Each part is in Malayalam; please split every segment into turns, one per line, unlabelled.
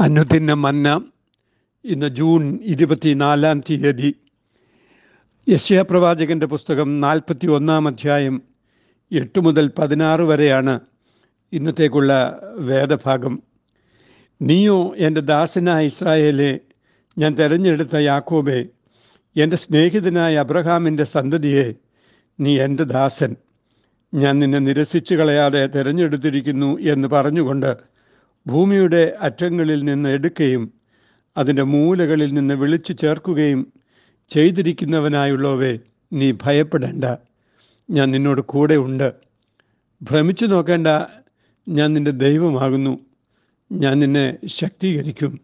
അനുദിന മന്ന ഇന്ന് ജൂൺ ഇരുപത്തിനാലാം തീയതി യശ്യാപ്രവാചകന്റെ പുസ്തകം നാൽപ്പത്തി ഒന്നാം അധ്യായം എട്ട് മുതൽ പതിനാറ് വരെയാണ് ഇന്നത്തേക്കുള്ള വേദഭാഗം. നീയോ എന്റെ ദാസനായ ഇസ്രായേലെ ഞാൻ തിരഞ്ഞെടുത്ത യാക്കോബെ എന്റെ സ്നേഹിതനായ അബ്രഹാമിന്റെ സന്തതിയെ നീ എന്റെ ദാസൻ. ഞാൻ നിന്നെ നിരസിച്ചു കളയാതെ തിരഞ്ഞെടുത്തിരിക്കുന്നു എന്ന് പറഞ്ഞുകൊണ്ട് ഭൂമിയുടെ അറ്റങ്ങളിൽ നിന്ന് എടുക്കുകയും അതിന്റെ മൂലകളിൽ നിന്ന് വിളിച്ചു ചേർക്കുകയും ചെയ്തിരിക്കുന്നവനായുള്ളവേ നീ ഭയപ്പെടേണ്ട. ഞാൻ നിന്നോട് കൂടെ ഉണ്ട്. ഭ്രമിച്ചു നോക്കേണ്ട ഞാൻ നിന്റെ ദൈവമാകുന്നു. ഞാൻ നിന്നെ ശക്തീകരിക്കും.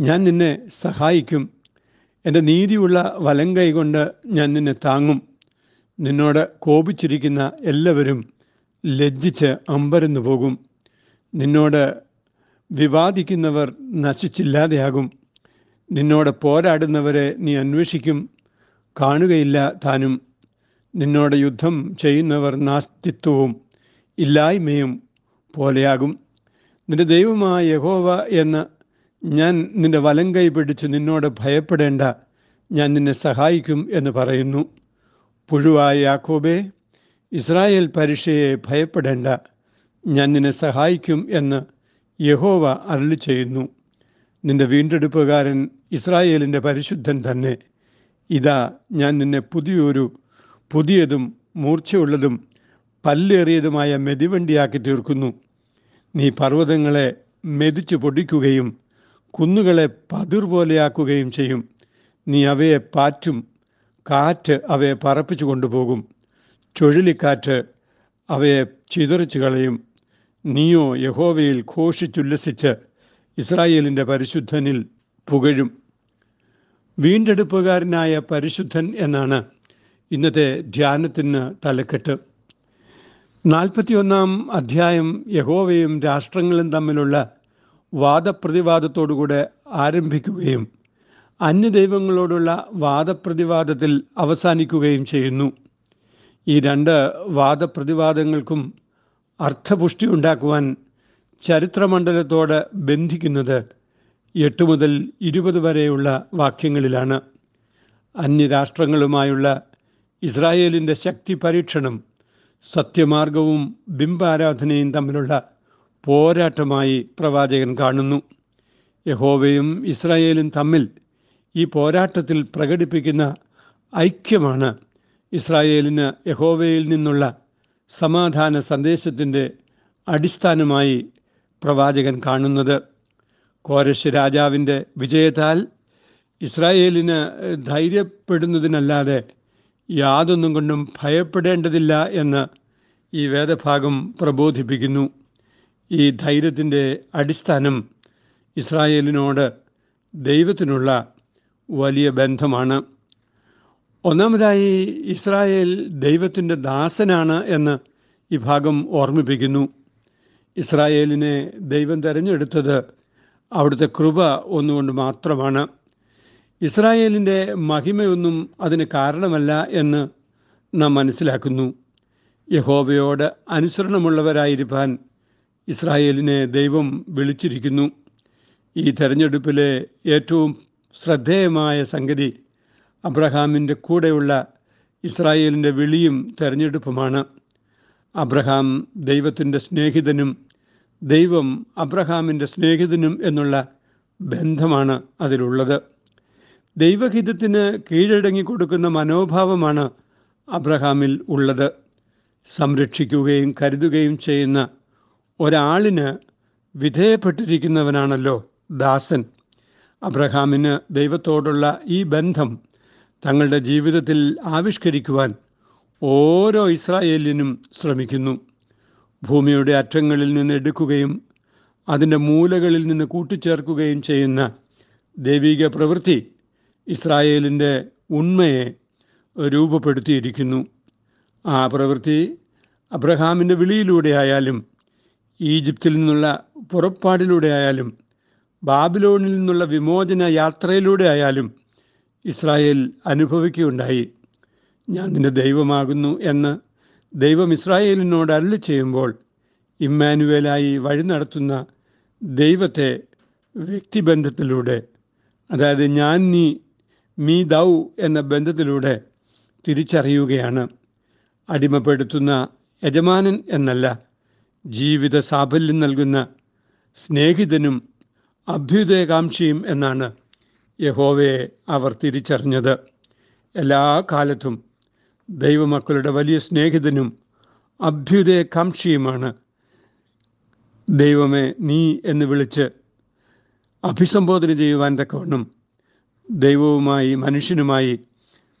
ഞാൻ നിന്നെ സഹായിക്കും. എന്റെ നീതിയുള്ള വലം കൈ കൊണ്ട് ഞാൻ നിന്നെ താങ്ങും. നിന്നോട് കോപിച്ചിരിക്കുന്ന എല്ലാവരും ലജ്ജിച്ച് അമ്പരന്നു പോകും നിന്നോട് വിവാദിക്കുന്നവർ നശിച്ചില്ലാതെയാകും. നിന്നോട് പോരാടുന്നവരെ നീ അന്വേഷിക്കും. കാണുകയില്ല താനും. നിന്നോട് യുദ്ധം ചെയ്യുന്നവർ നാസ്തിത്വവും ഇല്ലായ്മയും പോലെയാകും. നിന്റെ ദൈവമായ യഹോവ എന്ന ഞാൻ നിന്റെ വലം കൈ പിടിച്ച് നിന്നോട് ഭയപ്പെടേണ്ട. ഞാൻ നിന്നെ സഹായിക്കും എന്ന് പറയുന്നു. പുഴുവായ യാക്കോബെ ഇസ്രായേൽ പരീക്ഷയെ ഭയപ്പെടേണ്ട. ഞാൻ നിന്നെ സഹായിക്കും എന്ന് യഹോവ അരുളി ചെയ്യുന്നു. നിന്റെ വീണ്ടെടുപ്പുകാരൻ ഇസ്രായേലിന്റെ പരിശുദ്ധൻ തന്നെ. ഇതാ ഞാൻ നിന്നെ പുതിയൊരു പുതിയതും മൂർച്ചയുള്ളതും പല്ലേറിയതുമായ മെതിവണ്ടിയാക്കി തീർക്കുന്നു. നീ പർവതങ്ങളെ മെതിച്ചു പൊടിക്കുകയും കുന്നുകളെ പതിർ പോലെയാക്കുകയും ചെയ്യും. നീ അവയെ പാറ്റും കാറ്റ് അവയെ പറപ്പിച്ചു കൊണ്ടുപോകും. ചുഴലിക്കാറ്റ് അവയെ ചിതറിച്ചു കളയും. നീയോ യഹോവയിൽ ഘോഷിച്ചുല്ലസിച്ച് ഇസ്രായേലിന്റെ പരിശുദ്ധനിൽ പുകഴും. വീണ്ടെടുപ്പുകാരനായ പരിശുദ്ധൻ എന്നാണ് ഇന്നത്തെ ധ്യാനത്തിന് തലക്കെട്ട്. നാൽപ്പത്തിയൊന്നാം അധ്യായം യഹോവയും രാഷ്ട്രങ്ങളും തമ്മിലുള്ള വാദപ്രതിവാദത്തോടുകൂടെ ആരംഭിക്കുകയും അന്യദൈവങ്ങളോടുള്ള വാദപ്രതിവാദത്തിൽ അവസാനിക്കുകയും ചെയ്യുന്നു. ഈ രണ്ട് വാദപ്രതിവാദങ്ങൾക്കും അർത്ഥപുഷ്ടി ഉണ്ടാക്കുവാൻ ചരിത്രമണ്ഡലത്തോട് ബന്ധിക്കുന്നത് എട്ട് മുതൽ ഇരുപത് വരെയുള്ള വാക്യങ്ങളിലാണ്. അന്യരാഷ്ട്രങ്ങളുമായുള്ള ഇസ്രായേലിന്റെ ശക്തി പരീക്ഷണം സത്യമാർഗവും ബിംബാരാധനയും തമ്മിലുള്ള പോരാട്ടമായി പ്രവാചകൻ കാണുന്നു. യഹോവയും ഇസ്രായേലും തമ്മിൽ ഈ പോരാട്ടത്തിൽ പ്രകടിപ്പിക്കുന്ന ഐക്യമാണ് ഇസ്രായേലിന് യഹോവയിൽ നിന്നുള്ള സമാധാന സന്ദേശത്തിന്റെ അടിസ്ഥാനമായി പ്രവാചകൻ കാണുന്നത്. കോരശ് രാജാവിന്റെ വിജയത്താൽ ഇസ്രായേലിന് ധൈര്യപ്പെടുന്നതിനല്ലാതെ യാതൊന്നും കൊണ്ടും ഭയപ്പെടേണ്ടതില്ല എന്ന് ഈ വേദഭാഗം പ്രബോധിപ്പിക്കുന്നു. ഈ ധൈര്യത്തിന്റെ അടിസ്ഥാനം ഇസ്രായേലിനോട് ദൈവത്തിനുള്ള വലിയ ബന്ധമാണ്. ഒന്നാമതായി ഇസ്രായേൽ ദൈവത്തിന്റെ ദാസനാണ് എന്ന് ഈ ഭാഗം ഓർമ്മിപ്പിക്കുന്നു. ഇസ്രായേലിനെ ദൈവം തിരഞ്ഞെടുത്തത് അവിടുത്തെ കൃപ ഒന്നുകൊണ്ട് മാത്രമാണ്. ഇസ്രായേലിന്റെ മഹിമയൊന്നും അതിന് കാരണമല്ല എന്ന് നാം മനസ്സിലാക്കുന്നു. യഹോബയോട് അനുസരണമുള്ളവരായിരിക്കാൻ ഇസ്രായേലിനെ ദൈവം വിളിച്ചിരിക്കുന്നു. ഈ തെരഞ്ഞെടുപ്പിലെ ഏറ്റവും ശ്രദ്ധേയമായ സംഗതി അബ്രഹാമിന്റെ കൂടെയുള്ള ഇസ്രായേലിന്റെ വിളിയും തെരഞ്ഞെടുപ്പുമാണ്. അബ്രഹാം ദൈവത്തിന്റെ സ്നേഹിതനും ദൈവം അബ്രഹാമിന്റെ സ്നേഹിതനും എന്നുള്ള ബന്ധമാണ് അതിലുള്ളത്. ദൈവഹിതത്തിന് കീഴടങ്ങി കൊടുക്കുന്ന മനോഭാവമാണ് അബ്രഹാമിൽ ഉള്ളത്. സംരക്ഷിക്കുകയും കരുതുകയും ചെയ്യുന്ന ഒരാളിന് വിധേയപ്പെട്ടിരിക്കുന്നവനാണല്ലോ ദാസൻ. അബ്രഹാമിന് ദൈവത്തോടുള്ള ഈ ബന്ധം തങ്ങളുടെ ജീവിതത്തിൽ ആവിഷ്കരിക്കുവാൻ ഓരോ ഇസ്രായേലിനും ശ്രമിക്കുന്നു. ഭൂമിയുടെ അറ്റങ്ങളിൽ നിന്ന് എടുക്കുകയും അതിന്റെ മൂലകളിൽ നിന്ന് കൂട്ടിച്ചേർക്കുകയും ചെയ്യുന്ന ദൈവിക പ്രവൃത്തി ഇസ്രായേലിന്റെ ഉണ്മയെ രൂപപ്പെടുത്തിയിരിക്കുന്നു. ആ പ്രവൃത്തി അബ്രഹാമിന്റെ വിളിയിലൂടെ ആയാലും ഈജിപ്തിൽ നിന്നുള്ള പുറപ്പാടിലൂടെ ആയാലും ബാബിലോണിൽ നിന്നുള്ള വിമോചന യാത്രയിലൂടെ ആയാലും ഇസ്രായേൽ അനുഭവിക്കുകയുണ്ടായി. ഞാൻ നിന്റെ ദൈവമാകുന്നു എന്ന് ദൈവം ഇസ്രായേലിനോട് അല്ല ചെയ്യുമ്പോൾ ഇമ്മാനുവേലായി വഴി നടത്തുന്ന ദൈവത്തെ വ്യക്തിബന്ധത്തിലൂടെ അതായത് ഞാൻ നീ മീ ദൗ എന്ന ബന്ധത്തിലൂടെ തിരിച്ചറിയുകയാണ്. അടിമപ്പെടുത്തുന്ന യജമാനൻ എന്നല്ല ജീവിത സാഫല്യം നൽകുന്ന സ്നേഹിതനും അഭ്യുദയകാംക്ഷിയും എന്നാണ്. യഹോവയെ അവർ തിരിച്ചറിഞ്ഞത്. എല്ലാ കാലത്തും ദൈവമക്കളുടെ വലിയ സ്നേഹിതനും അഭ്യുദയകാംക്ഷിയുമാണ്. ദൈവമേ നീ എന്ന് വിളിച്ച് അഭിസംബോധന ചെയ്യുവാൻ തക്കവണ്ണം ദൈവവുമായി മനുഷ്യനുമായി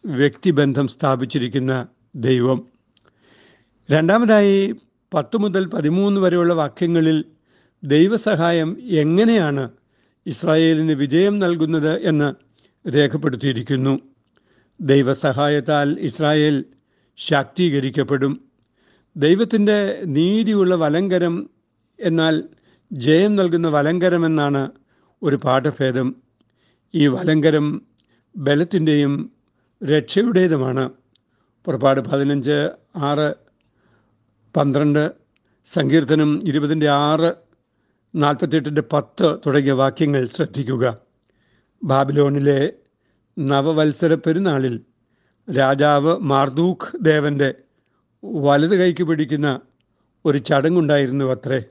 വ്യക്തിബന്ധം സ്ഥാപിച്ചിരിക്കുന്ന ദൈവം. രണ്ടാമതായി പത്ത് മുതൽ പതിമൂന്ന് വരെയുള്ള വാക്യങ്ങളിൽ ദൈവസഹായം എങ്ങനെയാണ് ഇസ്രായേലിന് വിജയം നൽകുന്നത് എന്ന് രേഖപ്പെടുത്തിയിരിക്കുന്നു. ദൈവസഹായത്താൽ ഇസ്രായേൽ ശാക്തീകരിക്കപ്പെടും. ദൈവത്തിന്റെ നീതിയുള്ള വലങ്കരം എന്നാൽ ജയം നൽകുന്ന വലങ്കരം എന്നാണ് ഒരു പാഠഭേദം. ഈ വലങ്കരം ബലത്തിന്റെയും രക്ഷയുടേതുമാണ്. പുറപ്പാട് പതിനഞ്ച് ആറ് പന്ത്രണ്ട് സങ്കീർത്തനം ഇരുപതിന്റെ ആറ് നാൽപ്പത്തെട്ടിന്റെ പത്ത് തുടങ്ങിയ വാക്യങ്ങൾ ശ്രദ്ധിക്കുക. ബാബിലോണിലെ നവവത്സര പെരുന്നാളിൽ രാജാവ് മാർദൂഖ് ദേവന്റെ വലത് കൈക്ക് പിടിക്കുന്ന ഒരു ചടങ്ങുണ്ടായിരുന്നു അത്രേ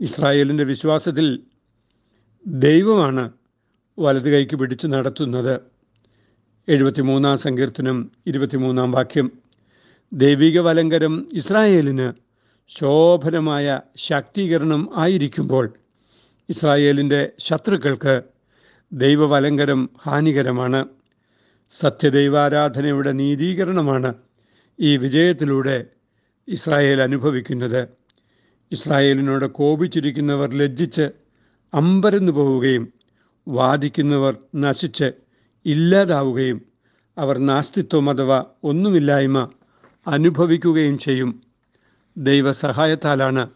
ഇസ്രായേലിന്റെ വിശ്വാസത്തിൽ ദൈവമാണ് വലത് കൈക്ക് പിടിച്ച് നടത്തുന്നത്. എഴുപത്തിമൂന്നാം സങ്കീർത്തനം ഇരുപത്തിമൂന്നാം വാക്യം. ദൈവിക വലങ്കരം ഇസ്രായേലിന് ശോഭനമായ ശാക്തീകരണം ആയിരിക്കുമ്പോൾ ഇസ്രായേലിന്റെ ശത്രുക്കൾക്ക് ദൈവവലങ്കരം ഹാനികരമാണ്. സത്യദൈവാരാധനയുടെ നീതീകരണമാണ് ഈ വിജയത്തിലൂടെ ഇസ്രായേൽ അനുഭവിക്കുന്നത്. ഇസ്രായേലിനോട് കോപിച്ചിരിക്കുന്നവർ ലജ്ജിച്ച് അമ്പരന്നു പോവുകയും വാദിക്കുന്നവർ നശിച്ച് ഇല്ലാതാവുകയും അവർ നാസ്തിത്വം അഥവാ ഒന്നുമില്ലായ്മ അനുഭവിക്കുകയും ചെയ്യും. ദൈവസഹായത്താലാണ്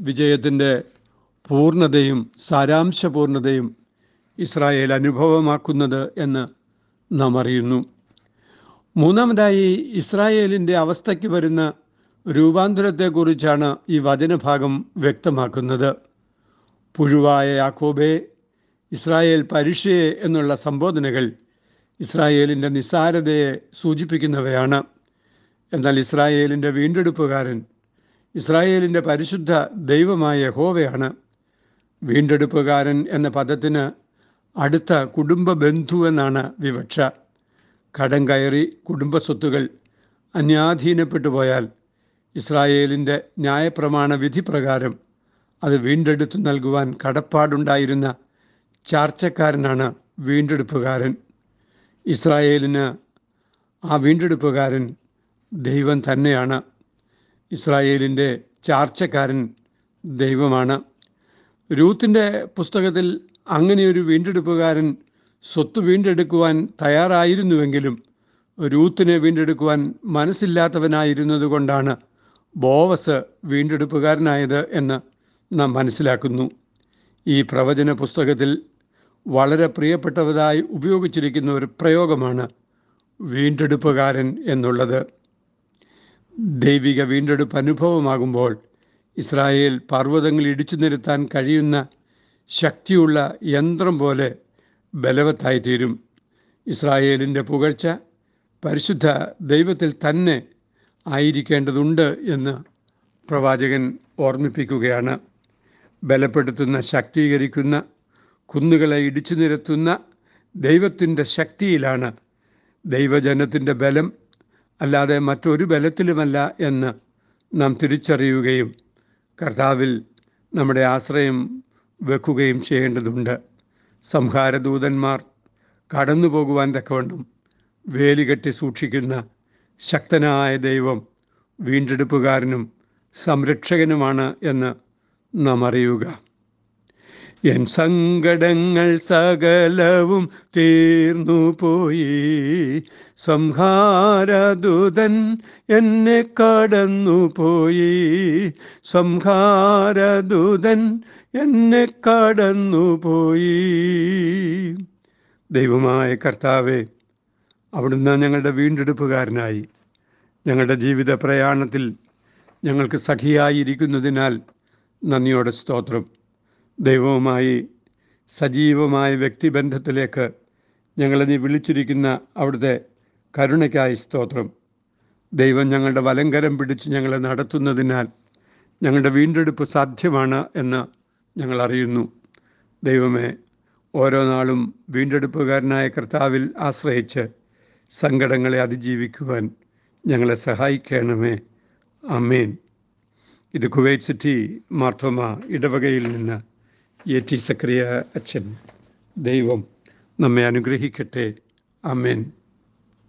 വിജയത്തിന്റെ പൂർണതയും സാരാംശപൂർണതയും ഇസ്രായേൽ അനുഭവമാക്കുന്നത് എന്ന് നാം അറിയുന്നു. മൂന്നാമതായി ഇസ്രായേലിന്റെ അവസ്ഥയ്ക്ക് വരുന്ന രൂപാന്തരത്തെക്കുറിച്ചാണ് ഈ വചനഭാഗം വ്യക്തമാക്കുന്നത്. പുഴുവായ യാക്കോബെ ഇസ്രായേൽ പരീക്ഷയെ എന്നുള്ള സംബോധനകൾ ഇസ്രായേലിന്റെ നിസ്സാരതയെ സൂചിപ്പിക്കുന്നവയാണ്. എന്നാൽ ഇസ്രായേലിന്റെ വീണ്ടെടുപ്പുകാരൻ ഇസ്രായേലിന്റെ പരിശുദ്ധ ദൈവമായ ഹോവയാണ് വീണ്ടെടുപ്പുകാരൻ എന്ന പദത്തിന് അടുത്ത കുടുംബ ബന്ധു എന്നാണ് വിവക്ഷ. കടം കയറി കുടുംബ കുടുംബസ്വത്തുകൾ അന്യാധീനപ്പെട്ടു പോയാൽ ഇസ്രായേലിന്റെ ന്യായപ്രമാണ വിധി പ്രകാരം അത് വീണ്ടെടുത്തു നൽകുവാൻ കടപ്പാടുണ്ടായിരുന്ന ചാർച്ചക്കാരനാണ് വീണ്ടെടുപ്പുകാരൻ. ഇസ്രായേലിന് ആ വീണ്ടെടുപ്പുകാരൻ ദൈവം തന്നെയാണ്. ഇസ്രായേലിന്റെ ചാർച്ചക്കാരൻ ദൈവമാണ്. രൂത്തിന്റെ പുസ്തകത്തിൽ അങ്ങനെയൊരു വീണ്ടെടുപ്പുകാരൻ സ്വത്ത് വീണ്ടെടുക്കുവാൻ തയ്യാറായിരുന്നുവെങ്കിലും രൂത്തിനെ വീണ്ടെടുക്കുവാൻ മനസ്സില്ലാത്തവനായിരുന്നതുകൊണ്ടാണ് ബോവസ് വീണ്ടെടുപ്പുകാരനായത് എന്ന് നാം മനസ്സിലാക്കുന്നു. ഈ പ്രവചന പുസ്തകത്തിൽ വളരെ പ്രിയപ്പെട്ടവരായി ഉപയോഗിച്ചിരിക്കുന്ന ഒരു പ്രയോഗമാണ് വീണ്ടെടുപ്പുകാരൻ എന്നുള്ളത്. ദൈവിക വീണ്ടെടുപ്പ് അനുഭവമാകുമ്പോൾ ഇസ്രായേൽ പർവതങ്ങൾ ഇടിച്ചു നിരത്താൻ കഴിയുന്ന ശക്തിയുള്ള യന്ത്രം പോലെ ബലവത്തായിത്തീരും ഇസ്രായേലിന്റെ പുകഴ്ച പരിശുദ്ധ ദൈവത്തിൽ തന്നെ ആയിരിക്കേണ്ടതുണ്ട് എന്ന് പ്രവാചകൻ ഓർമ്മിപ്പിക്കുകയാണ്. ബലപ്പെടുത്തുന്ന ശാക്തീകരിക്കുന്ന കുന്നുകളെ ഇടിച്ചു നിരത്തുന്ന ദൈവത്തിന്റെ ശക്തിയിലാണ് ദൈവജനത്തിന്റെ ബലം അല്ലാതെ മറ്റൊരു ബലത്തിലുമല്ല എന്ന് നാം തിരിച്ചറിയുകയും കർത്താവിൽ നമ്മുടെ ആശ്രയം വെക്കുകയും ചെയ്യേണ്ടതുണ്ട്. സംഹാരദൂതന്മാർ കടന്നു പോകുവാൻ തക്കവണ്ണം വേലികെട്ടി സൂക്ഷിക്കുന്ന ശക്തനായ ദൈവം വീണ്ടെടുപ്പുകാരനും സംരക്ഷകനുമാണ് എന്ന് നാം അറിയുക. എൻ സങ്കടങ്ങൾ സകലവും തീർന്നു പോയി. സംഹാരദൂതൻ എന്നെ കടന്നു പോയി. സംഹാരദൂതൻ എന്നെ കടന്നു പോയി. ദൈവമായ കർത്താവെ അവിടുന്ന് ഞങ്ങളുടെ വീണ്ടെടുപ്പുകാരനായി. ഞങ്ങളുടെ ജീവിത പ്രയാണത്തിൽ ഞങ്ങൾക്ക് സഖിയായിരിക്കുന്നതിനാൽ നന്ദിയോടെ സ്തോത്രം. ദൈവവുമായി സജീവമായ വ്യക്തിബന്ധത്തിലേക്ക് ഞങ്ങളെ നീ വിളിച്ചിരിക്കുന്ന അവിടുത്തെ കരുണയ്ക്കായി സ്തോത്രം. ദൈവം ഞങ്ങളുടെ വലങ്കരം പിടിച്ച് ഞങ്ങളെ നടത്തുന്നതിനാൽ ഞങ്ങളുടെ വീണ്ടെടുപ്പ് സാധ്യമാണ് എന്ന് ഞങ്ങൾ അറിയുന്നു. ദൈവമേ ഓരോ നാളും വീണ്ടെടുപ്പുകാരനായ കർത്താവിൽ ആശ്രയിച്ച് സങ്കടങ്ങളെ അതിജീവിക്കുവാൻ ഞങ്ങളെ സഹായിക്കണമേ. അമ്മേൻ ഇത് കുവൈറ്റ് സിറ്റി മാർത്തോമ ഇടവകയിൽ നിന്ന് എ ടി സക്രിയ അച്ഛൻ. ദൈവം നമ്മെ അനുഗ്രഹിക്കട്ടെ. അമേൻ